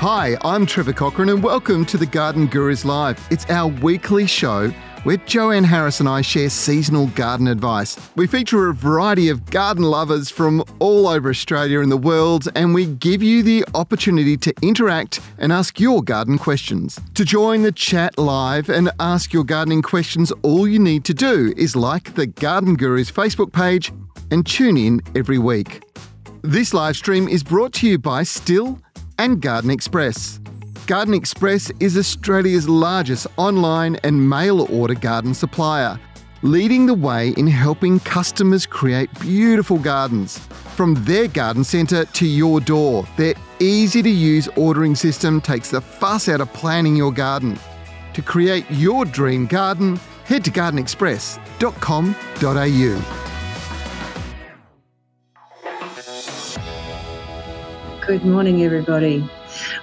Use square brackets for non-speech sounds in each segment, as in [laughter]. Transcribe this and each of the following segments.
Hi, I'm Trevor Cochrane, and welcome to the Garden Gurus Live. It's our weekly show where Joanne Harris and I share seasonal garden advice. We feature a variety of garden lovers from all over Australia and the world, and we give you the opportunity to interact and ask your garden questions. To join the chat live and ask your gardening questions, all you need to do is like the Garden Gurus Facebook page and tune in every week. This live stream is brought to you by Stihl and Garden Express. Garden Express is Australia's largest online and mail order garden supplier, leading the way in helping customers create beautiful gardens. From their garden centre to your door, their easy to use ordering system takes the fuss out of planning your garden. To create your dream garden, head to gardenexpress.com.au. Good morning, everybody.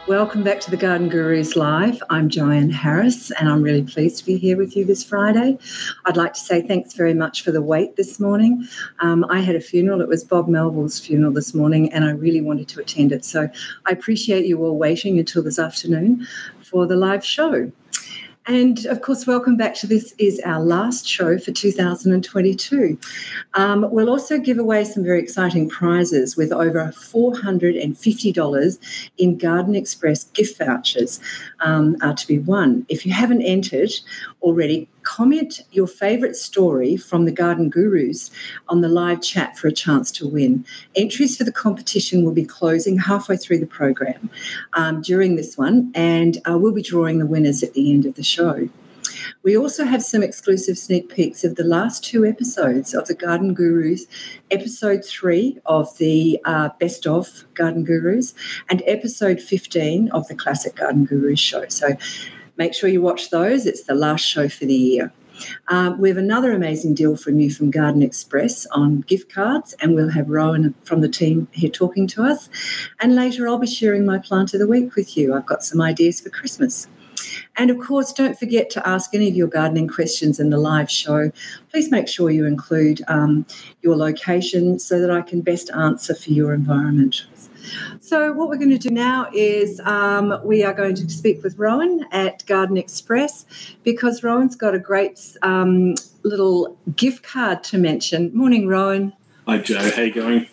Welcome back to the Garden Gurus Live. I'm Joanne Harris, and I'm really pleased to be here with you this Friday. I'd like to say thanks very much for the wait this morning. Um, I had a funeral, it was Bob Melville's funeral this morning, and I really wanted to attend it. So I appreciate you all waiting until this afternoon for the live show. And of course, welcome back to this is our last show for 2022. Um, we'll also give away some very exciting prizes with over $450 in Garden Express gift vouchers um, are to be won. If you haven't entered already, comment your favourite story from the Garden Gurus on the live chat for a chance to win. Entries for the competition will be closing halfway through the program um, during this one, and uh, we'll be drawing the winners at the end of the show. We also have some exclusive sneak peeks of the last two episodes of the Garden Gurus, episode three of the uh, Best of Garden Gurus, and episode 15 of the Classic Garden Gurus show. So Make sure you watch those. It's the last show for the year. Um, we have another amazing deal from you from Garden Express on gift cards, and we'll have Rowan from the team here talking to us. And later, I'll be sharing my plant of the week with you. I've got some ideas for Christmas. And of course, don't forget to ask any of your gardening questions in the live show. Please make sure you include um, your location so that I can best answer for your environment. So, what we're going to do now is um, we are going to speak with Rowan at Garden Express because Rowan's got a great um, little gift card to mention. Morning, Rowan. Hi, Joe. How you going?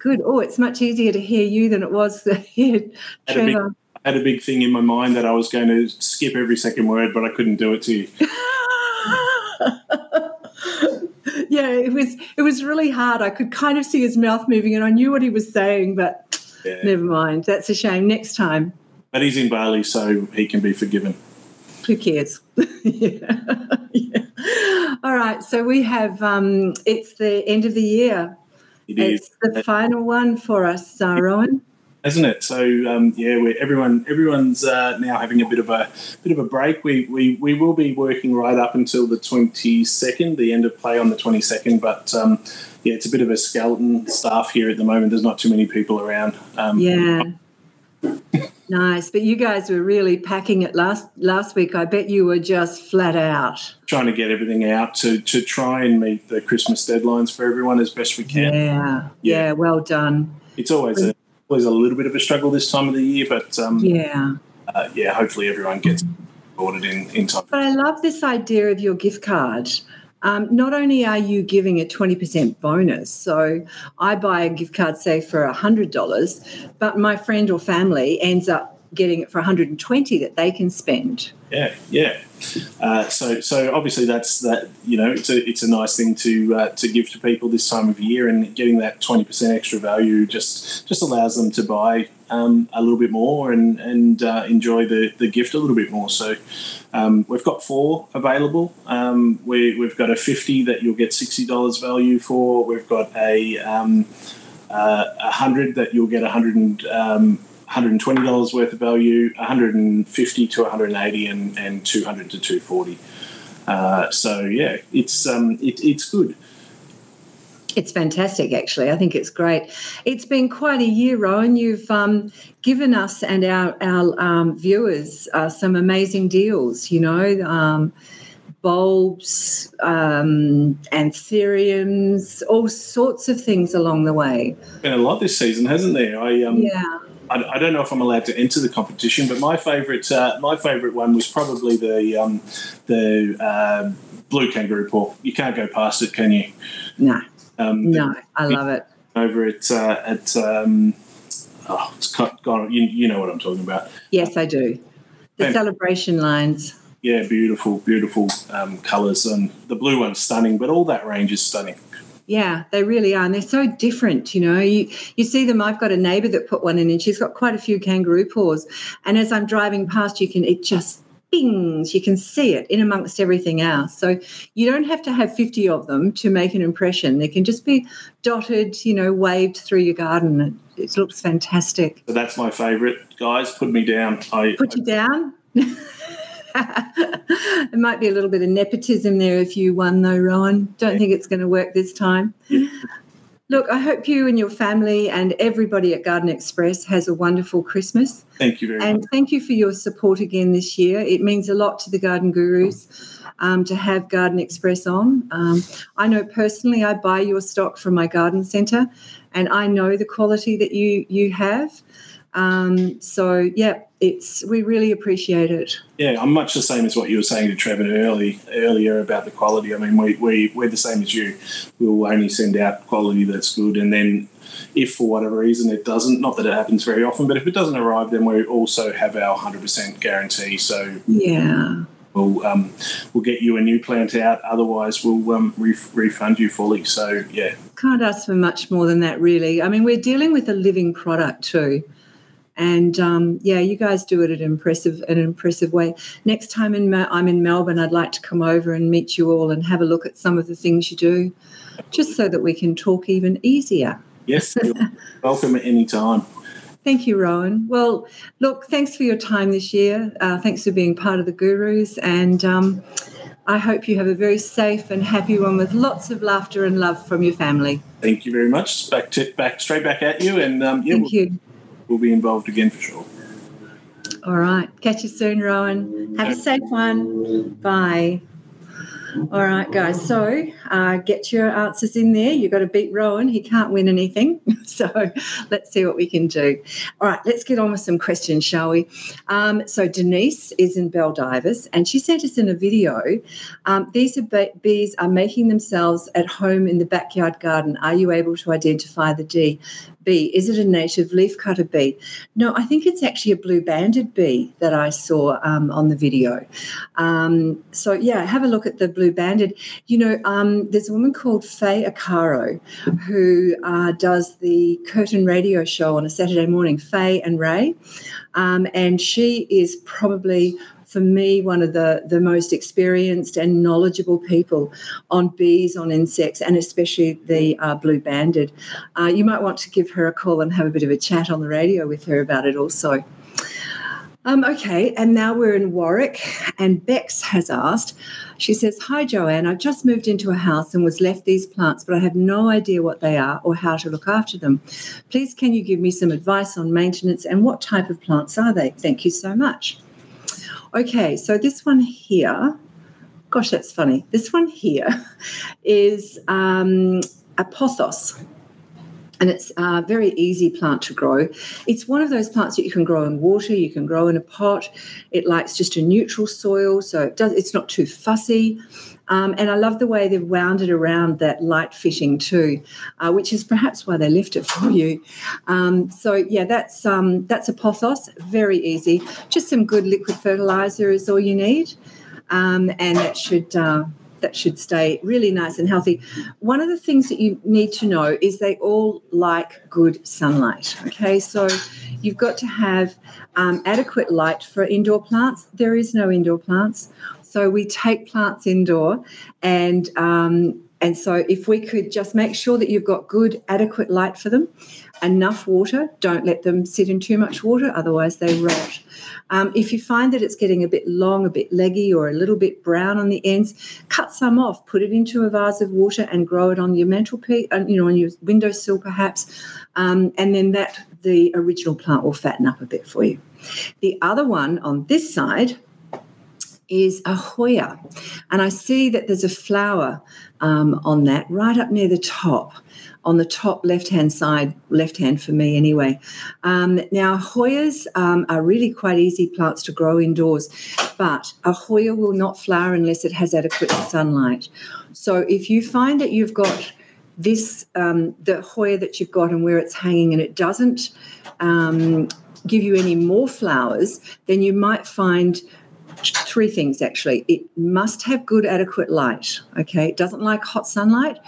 Good. Oh, it's much easier to hear you than it was [laughs] to hear Trevor. I had a big thing in my mind that I was going to skip every second word, but I couldn't do it to you. [laughs] yeah, it was it was really hard. I could kind of see his mouth moving, and I knew what he was saying, but yeah. Never mind. That's a shame. Next time. But he's in Bali, so he can be forgiven. Who cares? [laughs] yeah. yeah. All right. So we have, um, it's the end of the year. It it's is. the final one for us, uh, Rowan. Isn't it? So um, yeah, we everyone everyone's uh, now having a bit of a bit of a break. We, we we will be working right up until the twenty second, the end of play on the twenty second. But um, yeah, it's a bit of a skeleton staff here at the moment. There's not too many people around. Um, yeah. nice, but you guys were really packing it last last week. I bet you were just flat out trying to get everything out to to try and meet the Christmas deadlines for everyone as best we can. Yeah, yeah, yeah well done. It's always a always a little bit of a struggle this time of the year, but um, yeah, uh, yeah, hopefully everyone gets ordered in in time. But I love this idea of your gift card um, not only are you giving a 20% bonus, so I buy a gift card, say, for $100, but my friend or family ends up getting it for 120 that they can spend. Yeah, yeah. Uh, so, so obviously that's that. You know, it's a it's a nice thing to uh, to give to people this time of year, and getting that 20 percent extra value just just allows them to buy um, a little bit more and and uh, enjoy the the gift a little bit more. So, um, we've got four available. Um, we we've got a 50 that you'll get 60 dollars value for. We've got a um, uh, a hundred that you'll get a 100 and um, $120 worth of value, 150 to 180, and, and 200 to 240. Uh, so yeah, it's um, it, it's good. It's fantastic, actually. I think it's great. It's been quite a year, Rowan. You've um, given us and our our um, viewers uh, some amazing deals. You know, um, bulbs, um, anthuriums, all sorts of things along the way. Been a lot this season, hasn't there? I um, yeah I, I, don't know if I'm allowed to enter the competition, but my favourite uh, my favourite one was probably the um, the uh, blue kangaroo paw. You can't go past it, can you? No, um, no, I love it. Over at uh, at um, oh, it's gone. You, you know what I'm talking about. Yes, I do. The and, celebration lines. Yeah, beautiful, beautiful um, colours, and the blue one's stunning. But all that range is stunning. Yeah, they really are, and they're so different. You know, you you see them. I've got a neighbour that put one in, and she's got quite a few kangaroo paws. And as I'm driving past, you can it just bings. You can see it in amongst everything else. So you don't have to have 50 of them to make an impression. They can just be dotted, you know, waved through your garden. It, it looks fantastic. So that's my favourite, guys. Put me down. I put you down. [laughs] [laughs] it might be a little bit of nepotism there if you won, though, Rowan. Don't think it's going to work this time. Yeah. Look, I hope you and your family and everybody at Garden Express has a wonderful Christmas. Thank you very and much. And thank you for your support again this year. It means a lot to the Garden Gurus um, to have Garden Express on. Um, I know personally, I buy your stock from my garden centre, and I know the quality that you you have. Um, so yeah, it's we really appreciate it. Yeah, I'm much the same as what you were saying to Trevor early earlier about the quality. I mean, we, we we're the same as you. We'll only send out quality that's good, and then if for whatever reason it doesn't, not that it happens very often, but if it doesn't arrive, then we also have our 100% guarantee. So yeah. We'll, um, we'll get you a new plant out. Otherwise, we'll um, ref- refund you fully. So, yeah. Can't ask for much more than that, really. I mean, we're dealing with a living product too. And um, yeah, you guys do it in an impressive, an impressive way. Next time in I'm in Melbourne, I'd like to come over and meet you all and have a look at some of the things you do, just so that we can talk even easier. Yes, [laughs] welcome at any time. Thank you, Rowan. Well, look, thanks for your time this year. Uh, thanks for being part of the Gurus, and um, I hope you have a very safe and happy one with lots of laughter and love from your family. Thank you very much. Back to back straight back at you, and um, yeah, thank we'll, you will be involved again for sure. All right. Catch you soon, Rowan. Have a safe one. Bye. All right, guys. So uh, get your answers in there. You've got to beat Rowan. He can't win anything. [laughs] So let's see what we can do. All right, let's get on with some questions, shall we? Um, so Denise is in Baldivis, and she sent us in a video. Um, these are bees are making themselves at home in the backyard garden. Are you able to identify the D? bee? Is it a native leafcutter bee? No, I think it's actually a blue banded bee that I saw um, on the video. Um, so, yeah, have a look at the blue banded. You know, um, there's a woman called Faye Acaro who uh, does the Curtin radio show on a Saturday morning, Faye and Ray. Um, and she is probably for me, one of the, the most experienced and knowledgeable people on bees, on insects, and especially the uh, blue banded. Uh, you might want to give her a call and have a bit of a chat on the radio with her about it also. Um, okay, and now we're in Warwick, and Bex has asked, she says, Hi, Joanne. I've just moved into a house and was left these plants, but I have no idea what they are or how to look after them. Please, can you give me some advice on maintenance and what type of plants are they? Thank you so much. Okay, so this one here, gosh, that's funny. This one here [laughs] is um, a pothos. And it's a very easy plant to grow. It's one of those plants that you can grow in water, you can grow in a pot. It likes just a neutral soil, so it does. It's not too fussy. Um, and I love the way they've wound it around that light fitting too, uh, which is perhaps why they left it [laughs] for you. Um, so yeah, that's um, that's a pothos, very easy. Just some good liquid fertilizer is all you need, um, and that should. Uh, that should stay really nice and healthy. One of the things that you need to know is they all like good sunlight. Okay, so you've got to have um, adequate light for indoor plants. There is no indoor plants. So we take plants indoor, and um, and so if we could just make sure that you've got good, adequate light for them, enough water. Don't let them sit in too much water, otherwise they rot. Um, if you find that it's getting a bit long, a bit leggy, or a little bit brown on the ends, cut some off. Put it into a vase of water and grow it on your mantelpiece, uh, you know, on your windowsill perhaps, um, and then that the original plant will fatten up a bit for you. The other one on this side is a Hoya. And I see that there's a flower um, on that right up near the top. On the top left hand side, left hand for me anyway. Um, now, Hoyas um, are really quite easy plants to grow indoors, but a Hoya will not flower unless it has adequate sunlight. So if you find that you've got this, um, the Hoya that you've got and where it's hanging, and it doesn't um, give you any more flowers, then you might find three things actually. It must have good adequate light. Okay, it doesn't like hot sunlight,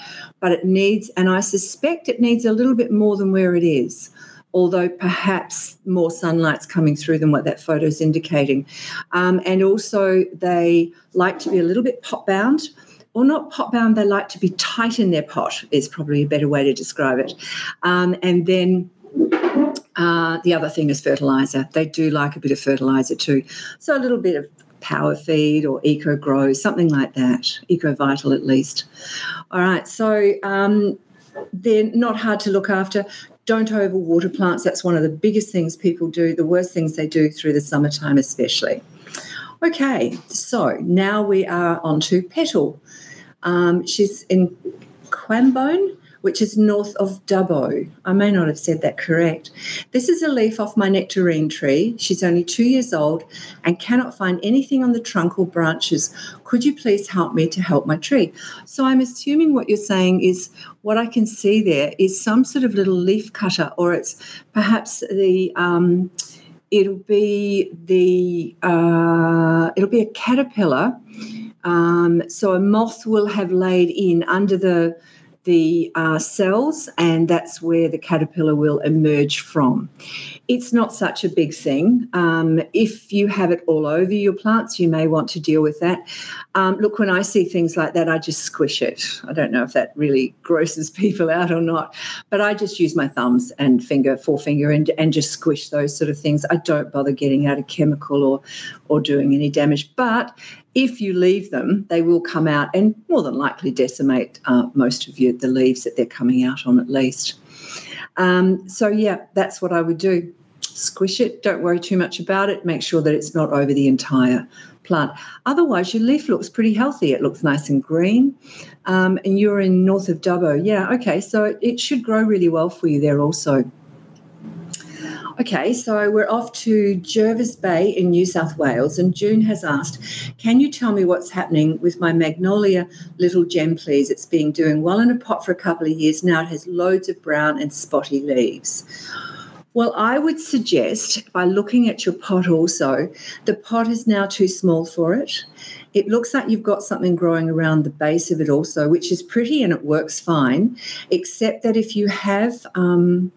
but it needs, and I suspect it needs a little bit more than where it is. Although perhaps more sunlight's coming through than what that photo is indicating. Um, and also, they like to be a little bit pot bound or not pot bound, they like to be tight in their pot, is probably a better way to describe it. Um, and then uh, the other thing is fertilizer. They do like a bit of fertilizer too. So a little bit of power feed or eco grow, something like that, eco vital at least. All right, so um, they're not hard to look after. Don't overwater plants. That's one of the biggest things people do, the worst things they do through the summertime, especially. Okay, so now we are on to Petal. Um, she's in Quambone, which is north of Dubbo. I may not have said that correct. This is a leaf off my nectarine tree. She's only two years old and cannot find anything on the trunk or branches. Could you please help me to help my tree? So I'm assuming what you're saying is what I can see there is some sort of little leaf cutter, or it's perhaps the. Um, it'll be the uh, it'll be a caterpillar um, so a moth will have laid in under the the uh, cells, and that's where the caterpillar will emerge from. It's not such a big thing. Um, if you have it all over your plants, you may want to deal with that. Um, look, when I see things like that, I just squish it. I don't know if that really grosses [laughs] people out or not, but I just use my thumbs and finger, forefinger, and, and just squish those sort of things. I don't bother getting out a chemical or or doing any damage. But if you leave them, they will come out and more than likely decimate uh, most of you, the leaves that they're coming out on at least. Um, so, yeah, that's what I would do. Squish it, don't worry too much about it, make sure that it's not over the entire plant. Otherwise, your leaf looks pretty healthy. It looks nice and green. Um, and you're in north of Dubbo. Yeah, okay, so it should grow really well for you there also. Okay, so we're off to Jervis Bay in New South Wales, and June has asked, Can you tell me what's happening with my magnolia little gem, please? It's been doing well in a pot for a couple of years now. It has loads of brown and spotty leaves. Well, I would suggest by looking at your pot also, the pot is now too small for it. It looks like you've got something growing around the base of it also, which is pretty and it works fine, except that if you have. Um,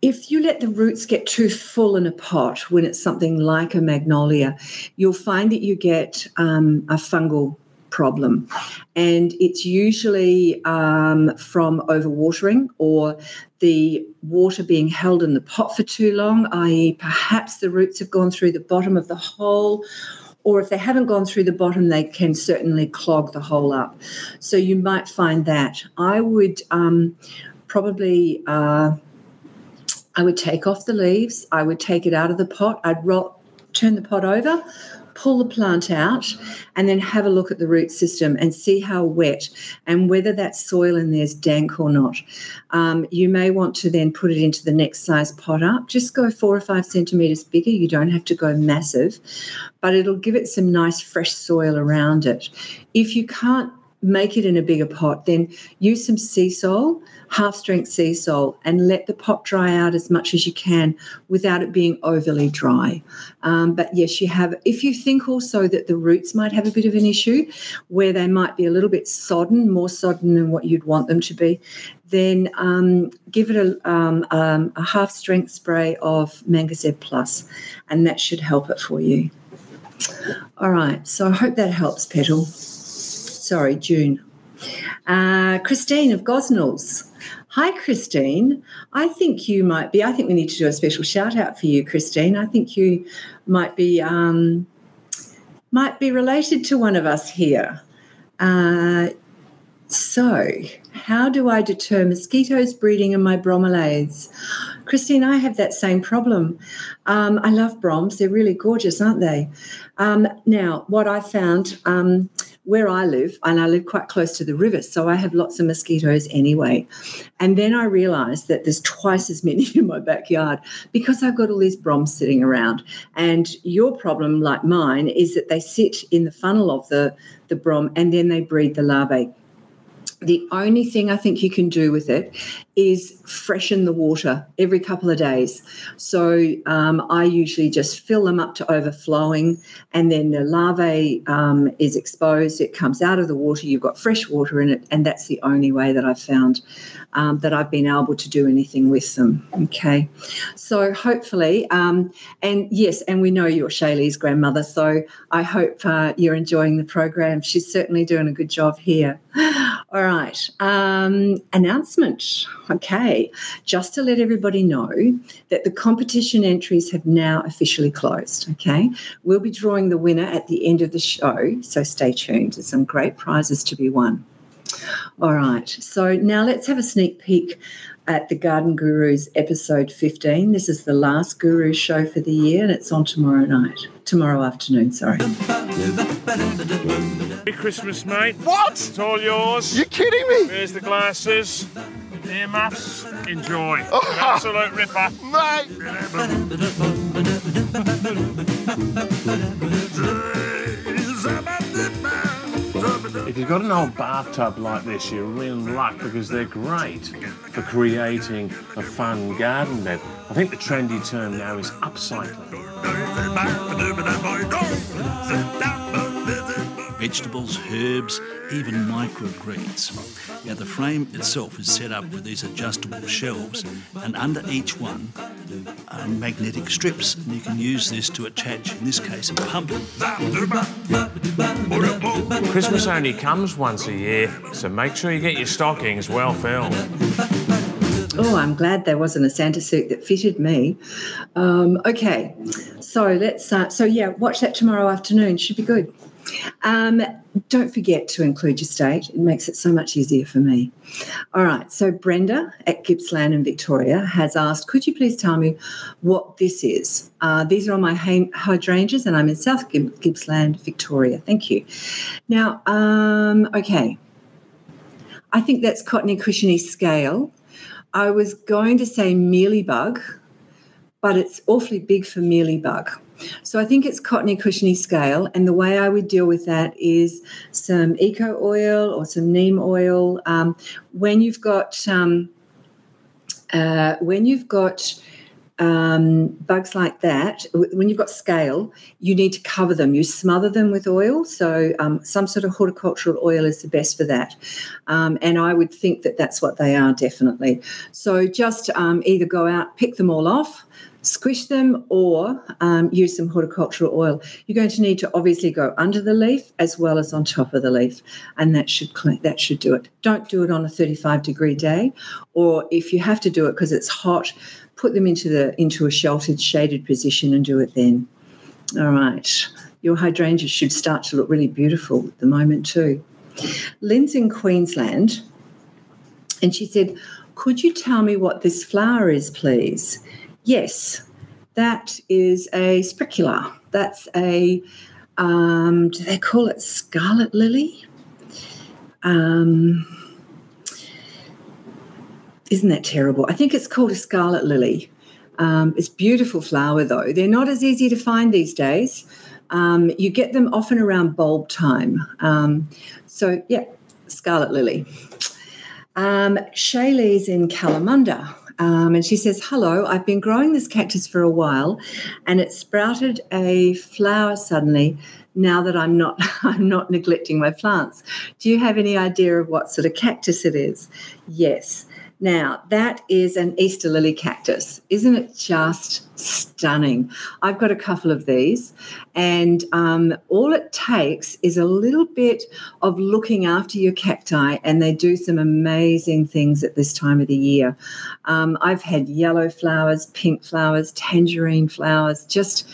if you let the roots get too full in a pot when it's something like a magnolia, you'll find that you get um, a fungal problem. And it's usually um, from overwatering or the water being held in the pot for too long, i.e., perhaps the roots have gone through the bottom of the hole. Or if they haven't gone through the bottom, they can certainly clog the hole up. So you might find that. I would um, probably. Uh, I would take off the leaves, I would take it out of the pot, I'd roll, turn the pot over, pull the plant out, and then have a look at the root system and see how wet and whether that soil in there is dank or not. Um, you may want to then put it into the next size pot up. Just go four or five centimeters bigger. You don't have to go massive, but it'll give it some nice fresh soil around it. If you can't make it in a bigger pot, then use some Seasol half strength Seasol and let the pot dry out as much as you can without it being overly dry. Um, but yes, you have, if you think also that the roots might have a bit of an issue where they might be a little bit sodden, more sodden than what you'd want them to be, then um, give it a, um, um a half strength spray of Mancozeb Plus, and that should help it for you. All right, so I hope that helps, Petal. Sorry, June. Uh, Christine of Gosnells. Hi, Christine. I think you might be. I think we need to do a special shout out for you, Christine. I think you might be um, might be related to one of us here. Uh, so, how do I deter mosquitoes breeding in my bromeliads? Christine, I have that same problem. Um, I love broms; they're really gorgeous, aren't they? Um, now, what I found um, where I live, and I live quite close to the river, so I have lots of mosquitoes anyway. And then I realized that there's twice as many [laughs] in my backyard because I've got all these broms sitting around. And your problem, like mine, is that they sit in the funnel of the, the brom and then they breed the larvae. The only thing I think you can do with it is freshen the water every couple of days. So um, I usually just fill them up to overflowing, and then the larvae um, is exposed. It comes out of the water. You've got fresh water in it, and that's the only way that I've found um, that I've been able to do anything with them. Okay, so hopefully, um, and yes, and we know you're Shaylee's grandmother, so I hope uh, you're enjoying the program. She's certainly doing a good job here. All right, um, announcement. Okay, just to let everybody know that the competition entries have now officially closed. Okay, we'll be drawing the winner at the end of the show, so stay tuned. There's some great prizes to be won. All right, so now let's have a sneak peek at the Garden Gurus episode 15. This is the last Guru show for the year, and it's on tomorrow night, tomorrow afternoon, sorry. Merry Christmas, mate. What? It's all yours. You're kidding me? Here's the glasses. Earmuffs. Enjoy. [laughs] Oh. An absolute ripper. Mate! [laughs] You've got an old bathtub like this, you're in luck because they're great for creating a fun garden bed. I think the trendy term now is upcycling. Vegetables, herbs, even microgreens. Now the frame itself is set up with these adjustable shelves and under each one are magnetic strips and you can use this to attach, in this case, a pump. Christmas only comes once a year, so make sure you get your stockings well filled. Oh, I'm glad there wasn't a Santa suit that fitted me. Um, okay, so let's. Uh, so yeah, watch that tomorrow afternoon. Should be good. Um, don't forget to include your state. It makes it so much easier for me. All right. So Brenda at Gippsland in Victoria has asked, could you please tell me what this is? Uh, these are all my hydrangeas, and I'm in South Gippsland, Victoria. Thank you. Now, um, okay. I think that's cottony cushiony scale. I was going to say mealybug, but it's awfully big for mealybug. So I think it's cottony cushiony scale, and the way I would deal with that is some eco oil or some neem oil. Um, when you've got um, uh, when you've got um, bugs like that, when you've got scale, you need to cover them. You smother them with oil. So, um, some sort of horticultural oil is the best for that. Um, and I would think that that's what they are definitely. So, just um, either go out, pick them all off, squish them, or um, use some horticultural oil. You're going to need to obviously go under the leaf as well as on top of the leaf, and that should clean, that should do it. Don't do it on a 35 degree day, or if you have to do it because it's hot, put them into the into a sheltered, shaded position and do it then. All right. Your hydrangeas should start to look really beautiful at the moment too. Lynn's in Queensland, and she said, "Could you tell me what this flower is, please?" Yes, that is a spicula. That's a um, do they call it scarlet lily? Um, isn't that terrible? I think it's called a scarlet lily. Um, it's beautiful flower though. They're not as easy to find these days. Um, you get them often around bulb time. Um, so yeah, scarlet lily. Um, Shaylee's in Kalamunda. Um, and she says, Hello, I've been growing this cactus for a while and it sprouted a flower suddenly now that I'm not [laughs] I'm not neglecting my plants. Do you have any idea of what sort of cactus it is? Yes. Now, that is an Easter lily cactus. Isn't it just stunning? I've got a couple of these, and um, all it takes is a little bit of looking after your cacti, and they do some amazing things at this time of the year. Um, I've had yellow flowers, pink flowers, tangerine flowers, just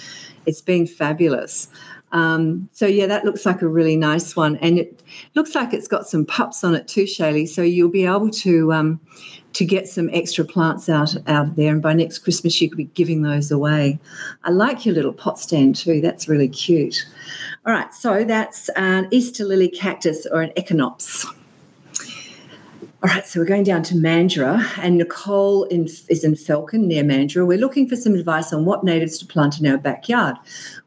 it's been fabulous. Um, so yeah, that looks like a really nice one, and it looks like it's got some pups on it too, Shaylee. So you'll be able to um, to get some extra plants out out of there, and by next Christmas you could be giving those away. I like your little pot stand too. That's really cute. All right, so that's an Easter lily cactus or an echinops. All right, so we're going down to Mandurah, and Nicole in, is in Falcon near Mandurah. We're looking for some advice on what natives to plant in our backyard.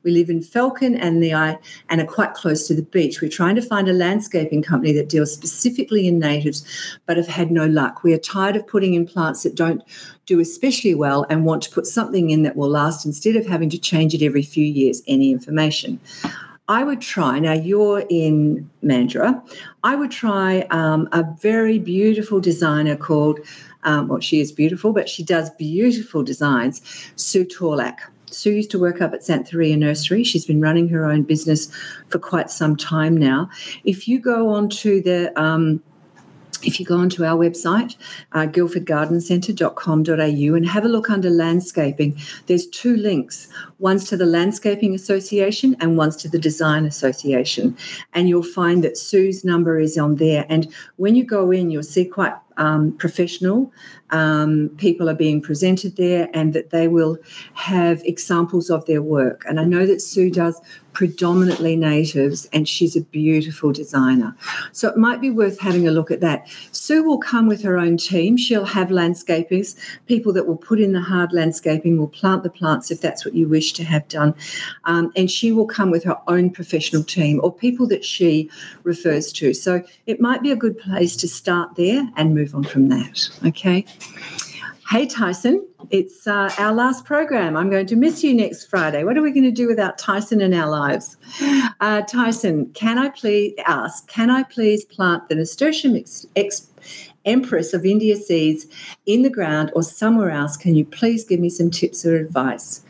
We live in Falcon and the uh, and are quite close to the beach. We're trying to find a landscaping company that deals specifically in natives, but have had no luck. We are tired of putting in plants that don't do especially well and want to put something in that will last instead of having to change it every few years. Any information? I would try, now you're in Mandurah, I would try um, a very beautiful designer called, um, well, she is beautiful, but she does beautiful designs, Sue Torlak. Sue used to work up at Xanthorrhoea Nursery. She's been running her own business for quite some time now. If you go onto the um, if you go onto our website, uh, guildfordgardencentre.com.au, and have a look under landscaping, there's two links. One's to the Landscaping Association and one's to the Design Association. And you'll find that Sue's number is on there. And when you go in, you'll see quite um, professional um, people are being presented there and that they will have examples of their work. And I know that Sue does predominantly natives and she's a beautiful designer. So it might be worth having a look at that. Sue will come with her own team. She'll have landscapers, people that will put in the hard landscaping, will plant the plants if that's what you wish to have done. Um, and she will come with her own professional team or people that she refers to. So it might be a good place to start there and move on from that. Okay. Hey, Tyson, it's uh, our last program. I'm going to miss you next Friday. What are we going to do without Tyson in our lives? Uh, Tyson, can I please ask, can I please plant the Nasturtium ex- ex- Empress of India seeds in the ground or somewhere else? Can you please give me some tips or advice?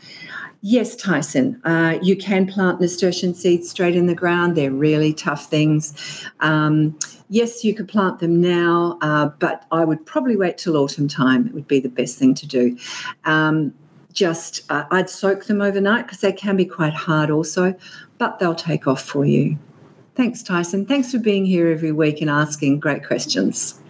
Yes, Tyson, uh, you can plant nasturtium seeds straight in the ground. They're really tough things. Um, yes, you could plant them now, uh, but I would probably wait till autumn time. It would be the best thing to do. Um, just, uh, I'd soak them overnight because they can be quite hard also, but they'll take off for you. Thanks, Tyson. Thanks for being here every week and asking great questions.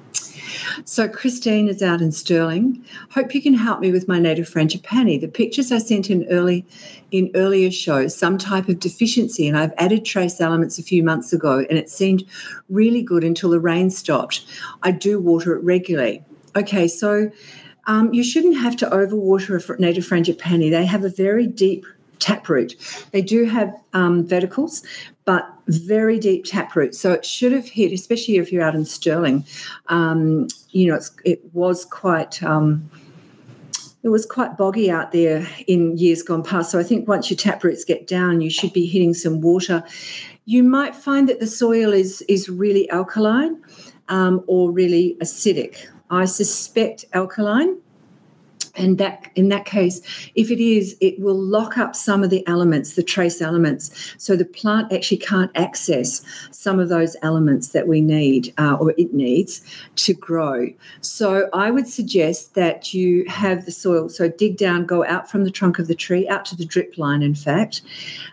So Christine is out in Stirling. Hope you can help me with my native frangipani. The pictures I sent in early in earlier shows some type of deficiency, and I've added trace elements a few months ago, and it seemed really good until the rain stopped. I do water it regularly. Okay, so um, you shouldn't have to overwater a native frangipani. They have a very deep taproot. They do have um, verticals, but very deep taproot. So it should have hit, especially if you're out in Stirling. Um, you know, it was quite. Um, it was quite boggy out there in years gone past. So I think once your taproots get down, you should be hitting some water. You might find that the soil is is really alkaline um, or really acidic. I suspect alkaline and that in that case if it is it will lock up some of the elements the trace elements so the plant actually can't access some of those elements that we need uh, or it needs to grow. So i would suggest that you have the soil so dig down go out from the trunk of the tree out to the drip line in fact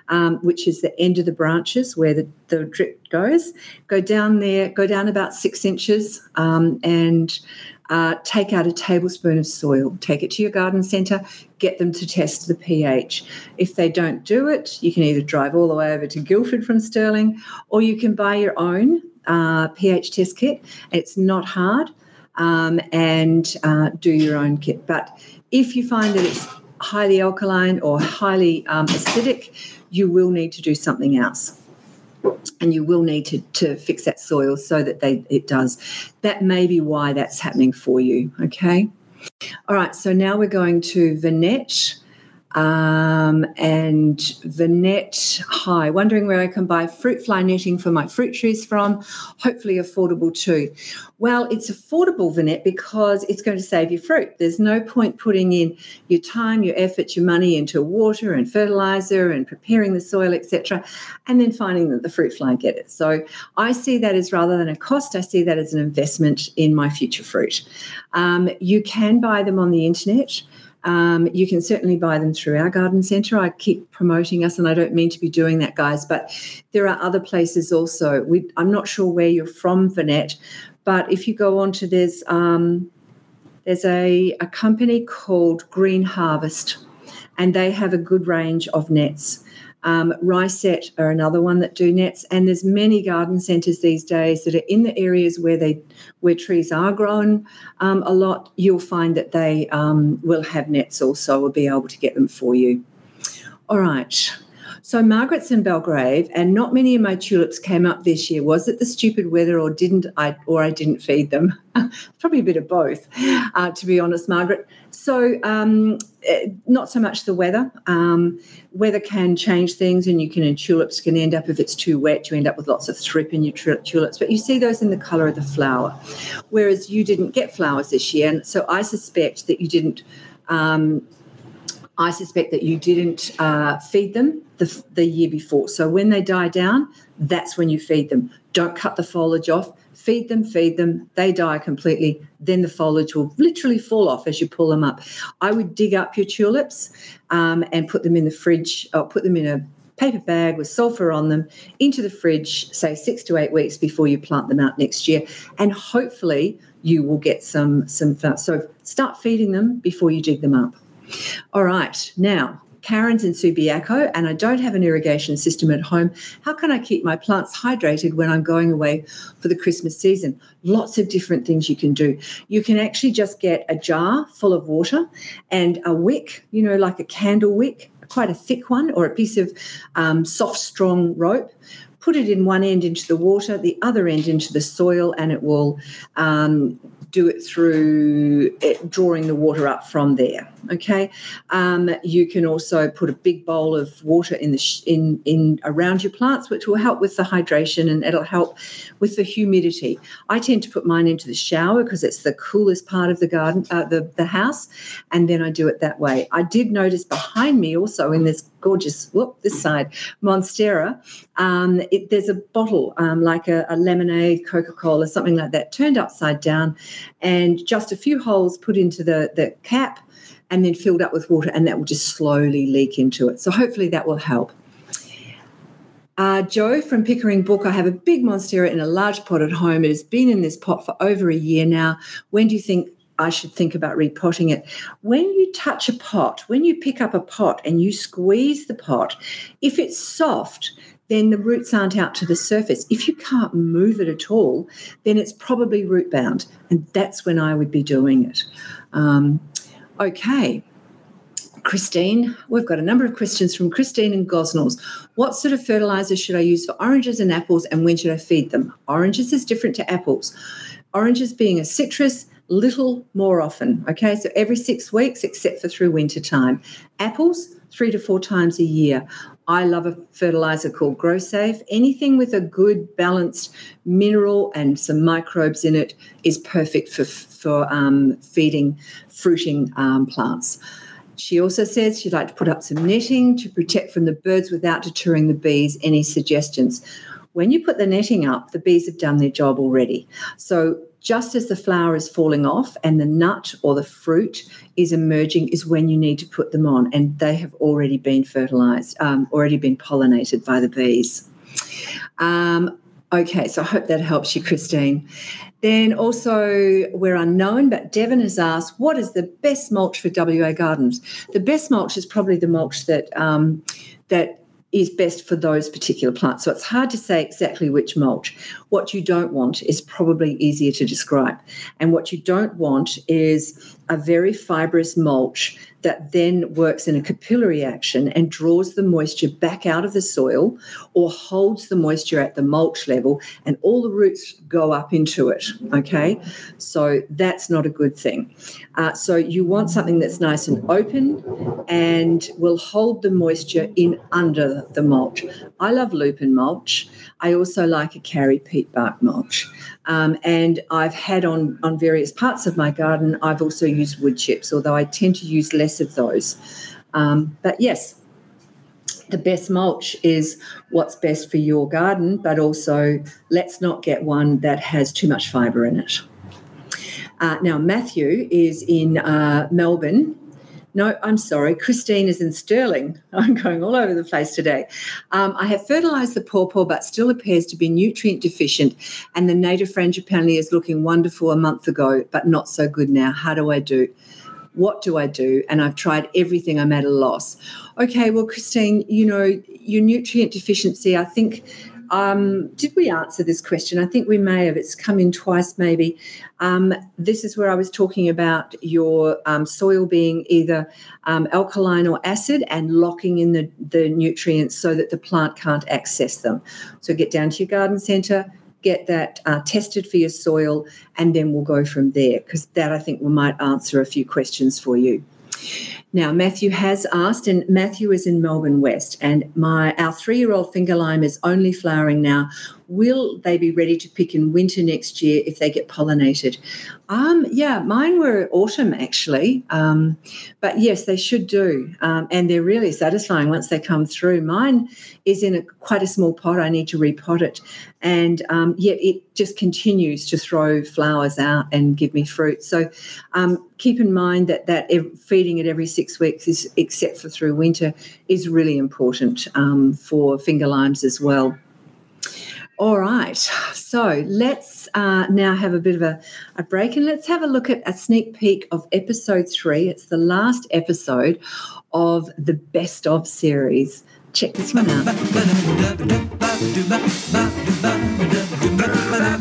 um, which is the end of the branches where the, the drip goes. Go down there go down about six inches um, and uh, take out a tablespoon of soil, take it to your garden centre, get them to test the pH. If they don't do it, you can either drive all the way over to Guildford from Stirling or you can buy your own uh, pH test kit. It's not hard um, and uh, do your own kit. But if you find that it's highly alkaline or highly um, acidic, you will need to do something else and you will need to, to fix that soil so that they it does. That may be why that's happening for you. Okay. All right. So now we're going to Vanette. Um, and Vanette Hi, wondering where I can buy fruit fly netting for my fruit trees from, hopefully affordable too. Well, it's affordable, Vanette, because it's going to save you fruit. There's no point putting in your time, your effort, your money into water and fertilizer and preparing the soil, etc., and then finding that the fruit fly get it. So I see that as rather than a cost, I see that as an investment in my future fruit. Um, you can buy them on the internet. Um, you can certainly buy them through our garden centre. I keep promoting us, and I don't mean to be doing that, guys, but there are other places also. We, I'm not sure where you're from, Vanette, but if you go on to there's um, there's a, a company called Green Harvest, and they have a good range of nets. Um, Riset are another one that do nets, and there's many garden centres these days that are in the areas where they where trees are grown um, a lot. You'll find that they um, will have nets also, or be able to get them for you. All right. So Margaret's in Belgrave, and not many of my tulips came up this year. Was it the stupid weather, or didn't I, or I didn't feed them? [laughs] Probably a bit of both, uh, to be honest, Margaret. So um, eh, not so much the weather. Um, weather can change things, and you can in tulips can end up if it's too wet, you end up with lots of thrip in your tulips. But you see those in the colour of the flower, whereas you didn't get flowers this year, and so I suspect that you didn't. Um, I suspect that you didn't uh, feed them the, the year before. So when they die down, that's when you feed them. Don't cut the foliage off. Feed them, feed them. They die completely. Then the foliage will literally fall off as you pull them up. I would dig up your tulips um, and put them in the fridge or put them in a paper bag with sulfur on them into the fridge, say six to eight weeks before you plant them out next year. And hopefully you will get some some so start feeding them before you dig them up. All right, now Karen's in Subiaco and I don't have an irrigation system at home. How can I keep my plants hydrated when I'm going away for the Christmas season? Lots of different things you can do. You can actually just get a jar full of water and a wick, you know, like a candle wick, quite a thick one, or a piece of um, soft, strong rope put it in one end into the water, the other end into the soil, and it will um, do it through it, drawing the water up from there. Okay, um, you can also put a big bowl of water in the sh- in in around your plants, which will help with the hydration and it'll help with the humidity. I tend to put mine into the shower because it's the coolest part of the garden, uh, the the house, and then I do it that way. I did notice behind me also in this gorgeous whoop this side monstera um, it, there's a bottle um, like a, a lemonade coca-cola or something like that turned upside down and just a few holes put into the, the cap and then filled up with water and that will just slowly leak into it so hopefully that will help uh, Joe from Pickering Brook, I have a big monstera in a large pot at home. It has been in this pot for over a year now. When do you think I should think about repotting it. When you touch a pot, when you pick up a pot and you squeeze the pot, if it's soft, then the roots aren't out to the surface. If you can't move it at all, then it's probably root bound. And that's when I would be doing it. Um, okay. Christine, we've got a number of questions from Christine and Gosnells. What sort of fertilizer should I use for oranges and apples, and when should I feed them? Oranges is different to apples. Oranges being a citrus, little more often. Okay, so every six weeks, except for through winter time. Apples, three to four times a year. I love a fertilizer called Grow Safe. Anything with a good balanced mineral and some microbes in it is perfect for, for um, feeding fruiting um, plants. She also says she'd like to put up some netting to protect from the birds without deterring the bees. Any suggestions? When you put the netting up, the bees have done their job already. So just as the flower is falling off and the nut or the fruit is emerging is when you need to put them on and they have already been fertilized um, already been pollinated by the bees um, okay so i hope that helps you christine then also we're unknown but devon has asked what is the best mulch for wa gardens the best mulch is probably the mulch that um, that is best for those particular plants. So it's hard to say exactly which mulch. What you don't want is probably easier to describe. And what you don't want is a very fibrous mulch that then works in a capillary action and draws the moisture back out of the soil or holds the moisture at the mulch level and all the roots go up into it. Okay, so that's not a good thing. Uh, so you want something that's nice and open and will hold the moisture in under the mulch. I love lupin mulch. I also like a karri peat bark mulch. Um, and I've had on, on various parts of my garden, I've also used wood chips, although I tend to use less of those. Um, but yes, the best mulch is what's best for your garden, but also let's not get one that has too much fibre in it. Uh, now, Matthew is in uh, Melbourne No, I'm sorry. Christine is in Stirling. [laughs] I'm going all over the place today. Um, I have fertilised the pawpaw, but still appears to be nutrient deficient. And the native frangipani is looking wonderful a month ago, but not so good now. How do I do? What do I do? And I've tried everything. I'm at a loss. Okay, well, Christine, you know, your nutrient deficiency, I think um, did we answer this question? I think we may have. It's come in twice, maybe. Um, this is where I was talking about your um, soil being either um, alkaline or acid and locking in the, the nutrients so that the plant can't access them. So get down to your garden centre, get that uh, tested for your soil, and then we'll go from there because that I think we might answer a few questions for you. Now, Matthew has asked, and Matthew is in Melbourne West, and my our three-year-old finger lime is only flowering now. Will they be ready to pick in winter next year if they get pollinated? Um, yeah, mine were autumn actually, um, but yes, they should do, um, and they're really satisfying once they come through. Mine is in a, quite a small pot. I need to repot it, and um, yet it just continues to throw flowers out and give me fruit. So um, keep in mind that that feeding it every six weeks, is, except for through winter, is really important um, for finger limes as well. All right, so let's uh, now have a bit of a, a break and let's have a look at a sneak peek of episode three. It's the last episode of the Best of series. Check this one out.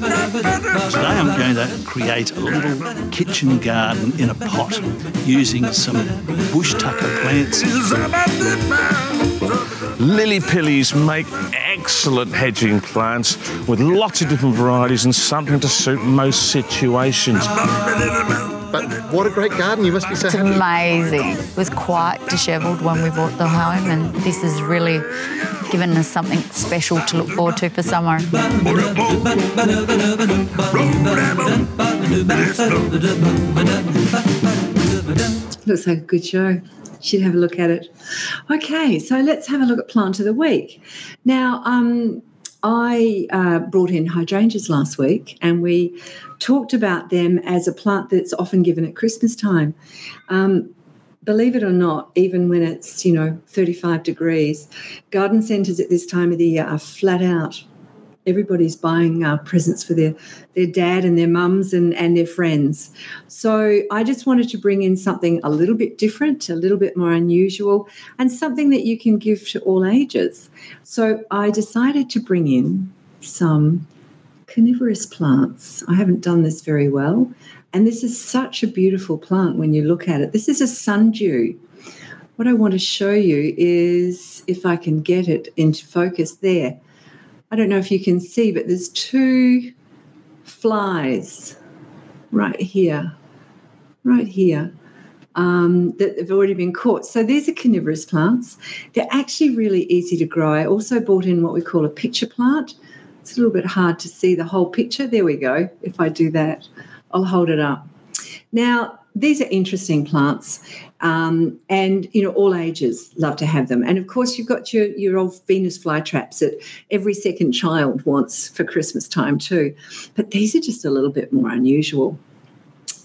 [laughs] Today I'm going to create a little kitchen garden in a pot using some bush tucker plants. Lily pillies make excellent hedging plants with lots of different varieties and something to suit most situations. But what a great garden. You must be so It's happy. amazing. It was quite dishevelled when we bought the home, and this has really given us something special to look forward to for summer. Looks like a good show. Should have a look at it. Okay, so let's have a look at plant of the week. Now, um, I uh, brought in hydrangeas last week, and we talked about them as a plant that's often given at Christmas time. Um, believe it or not, even when it's you know 35 degrees, garden centres at this time of the year are flat out. Everybody's buying uh, presents for their their dad and their mums and, and their friends. So I just wanted to bring in something a little bit different, a little bit more unusual, and something that you can give to all ages. So I decided to bring in some carnivorous plants. I haven't done this very well. And this is such a beautiful plant when you look at it. This is a sundew. What I want to show you is if I can get it into focus there. I don't know if you can see, but there's two flies right here, right here, um, that have already been caught. So these are carnivorous plants. They're actually really easy to grow. I also bought in what we call a pitcher plant. It's a little bit hard to see the whole picture. There we go. If I do that, I'll hold it up. Now, these are interesting plants, um, and you know all ages love to have them. And of course, you've got your your old Venus flytraps that every second child wants for Christmas time too. But these are just a little bit more unusual.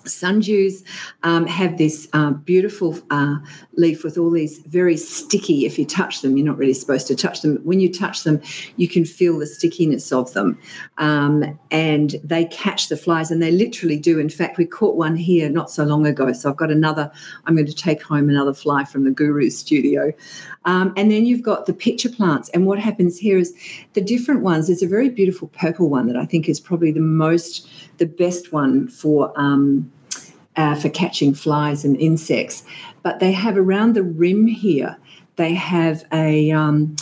Sundews um, have this uh, beautiful uh, leaf with all these very sticky. If you touch them, you're not really supposed to touch them. When you touch them, you can feel the stickiness of them, um, and they catch the flies. And they literally do. In fact, we caught one here not so long ago. So I've got another. I'm going to take home another fly from the Guru studio. Um, and then you've got the pitcher plants. And what happens here is the different ones. There's a very beautiful purple one that I think is probably the most, the best one for. Um, uh, for catching flies and insects, but they have around the rim here. They have a um,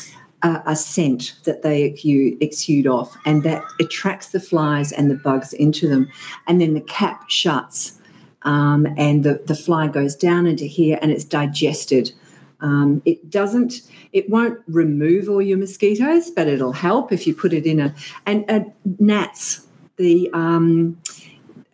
a, a scent that they exude, exude off, and that attracts the flies and the bugs into them. And then the cap shuts, um, and the the fly goes down into here, and it's digested. Um, it doesn't, it won't remove all your mosquitoes, but it'll help if you put it in a and uh, gnats. The um,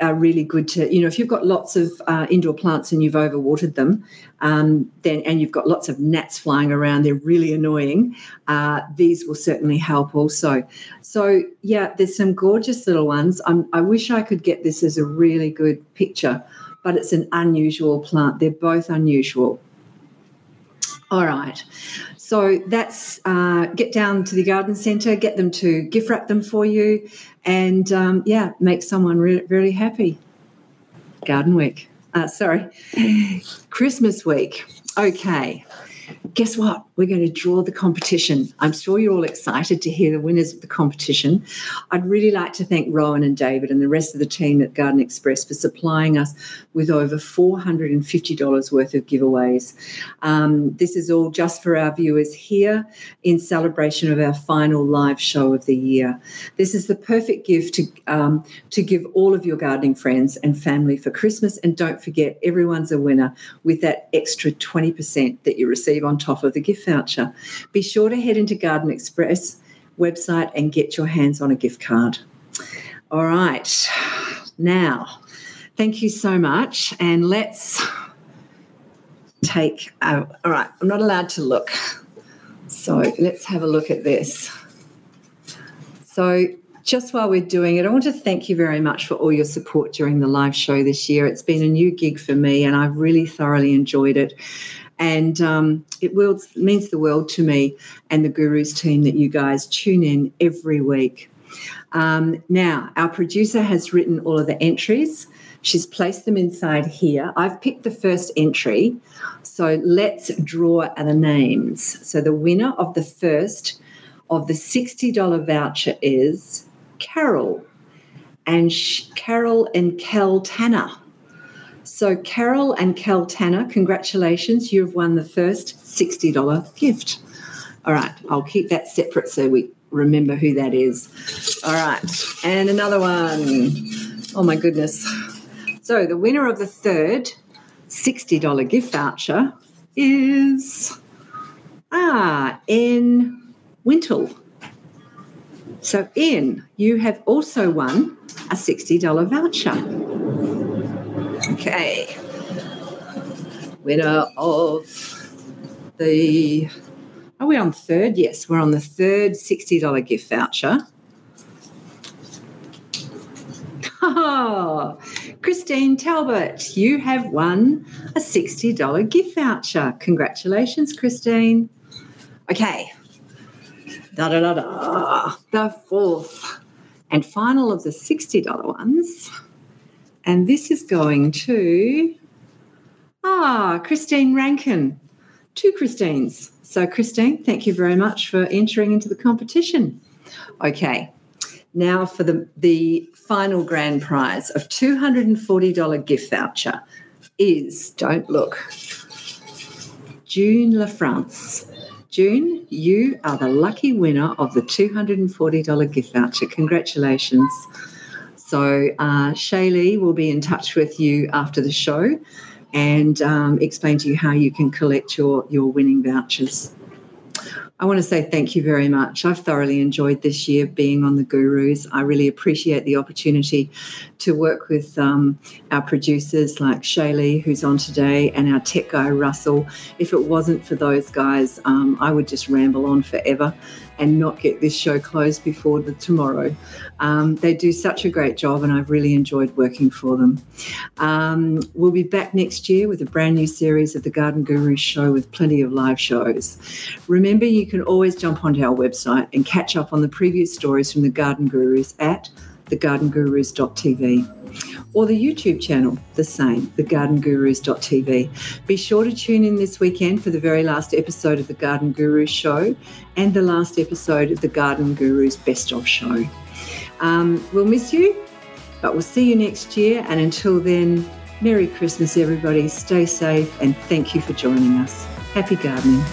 are really good to you know if you've got lots of uh, indoor plants and you've overwatered them um, then and you've got lots of gnats flying around they're really annoying uh, these will certainly help also so yeah there's some gorgeous little ones I'm, i wish i could get this as a really good picture but it's an unusual plant. They're both unusual. All right. So that's uh, get down to the garden centre, get them to gift wrap them for you, and um, yeah, make someone re- really happy. Garden Week. Uh, sorry, Christmas Week. Okay guess what? We're going to draw the competition. I'm sure you're all excited to hear the winners of the competition. I'd really like to thank Rowan and David and the rest of the team at Garden Express for supplying us with over $450 worth of giveaways. Um, this is all just for our viewers here in celebration of our final live show of the year. This is the perfect gift to, um, to give all of your gardening friends and family for Christmas. And don't forget, everyone's a winner with that extra 20% that you receive on top of the gift voucher. Be sure to head into Garden Express website and get your hands on a gift card. All right. Now, thank you so much. And let's take, uh, all right, I'm not allowed to look. So let's have a look at this. So, just while we're doing it, I want to thank you very much for all your support during the live show this year. It's been a new gig for me, and I've really thoroughly enjoyed it. And um, it will, means the world to me and the Gurus team that you guys tune in every week. Um, now, our producer has written all of the entries. She's placed them inside here. I've picked the first entry. So let's draw the names. So the winner of the first of the $60 voucher is Carol. And Carol and Kel Tanner. So, Carol and Kel Tanner, congratulations. You've won the first $60 gift. All right, I'll keep that separate so we remember who that is. All right, and another one. Oh my goodness. So, the winner of the third $60 gift voucher is ah, N Wintle. So, Ian, you have also won a $60 voucher. Okay. Winner of the. Are we on third? Yes, we're on the third $60 gift voucher. Oh, [laughs] Christine Talbot, you have won a $60 gift voucher. Congratulations, Christine. Okay. Da da da da. The fourth and final of the $60 ones and this is going to, ah, Christine Rankin. Two Christines. So, Christine, thank you very much for entering into the competition. Okay, now for the, the final grand prize of $240 gift voucher is, don't look, June LaFrance. June, you are the lucky winner of the $240 gift voucher. Congratulations. So uh, Shaylee will be in touch with you after the show and um, explain to you how you can collect your, your winning vouchers. I want to say thank you very much. I've thoroughly enjoyed this year being on the Gurus. I really appreciate the opportunity to work with um, our producers like Shaylee, who's on today, and our tech guy, Russell. If it wasn't for those guys, um, I would just ramble on forever and not get this show closed before the tomorrow. Um, they do such a great job, and I've really enjoyed working for them. Um, we'll be back next year with a brand new series of the Garden Gurus show with plenty of live shows. Remember, you can always jump onto our website and catch up on the previous stories from the Garden Gurus at thegardengurus.tv or the YouTube channel, the same, thegardengurus.tv. Be sure to tune in this weekend for the very last episode of the Garden Gurus show and the last episode of the Garden Gurus Best of show. Um, we'll miss you, but we'll see you next year. And until then, Merry Christmas, everybody. Stay safe and thank you for joining us. Happy gardening.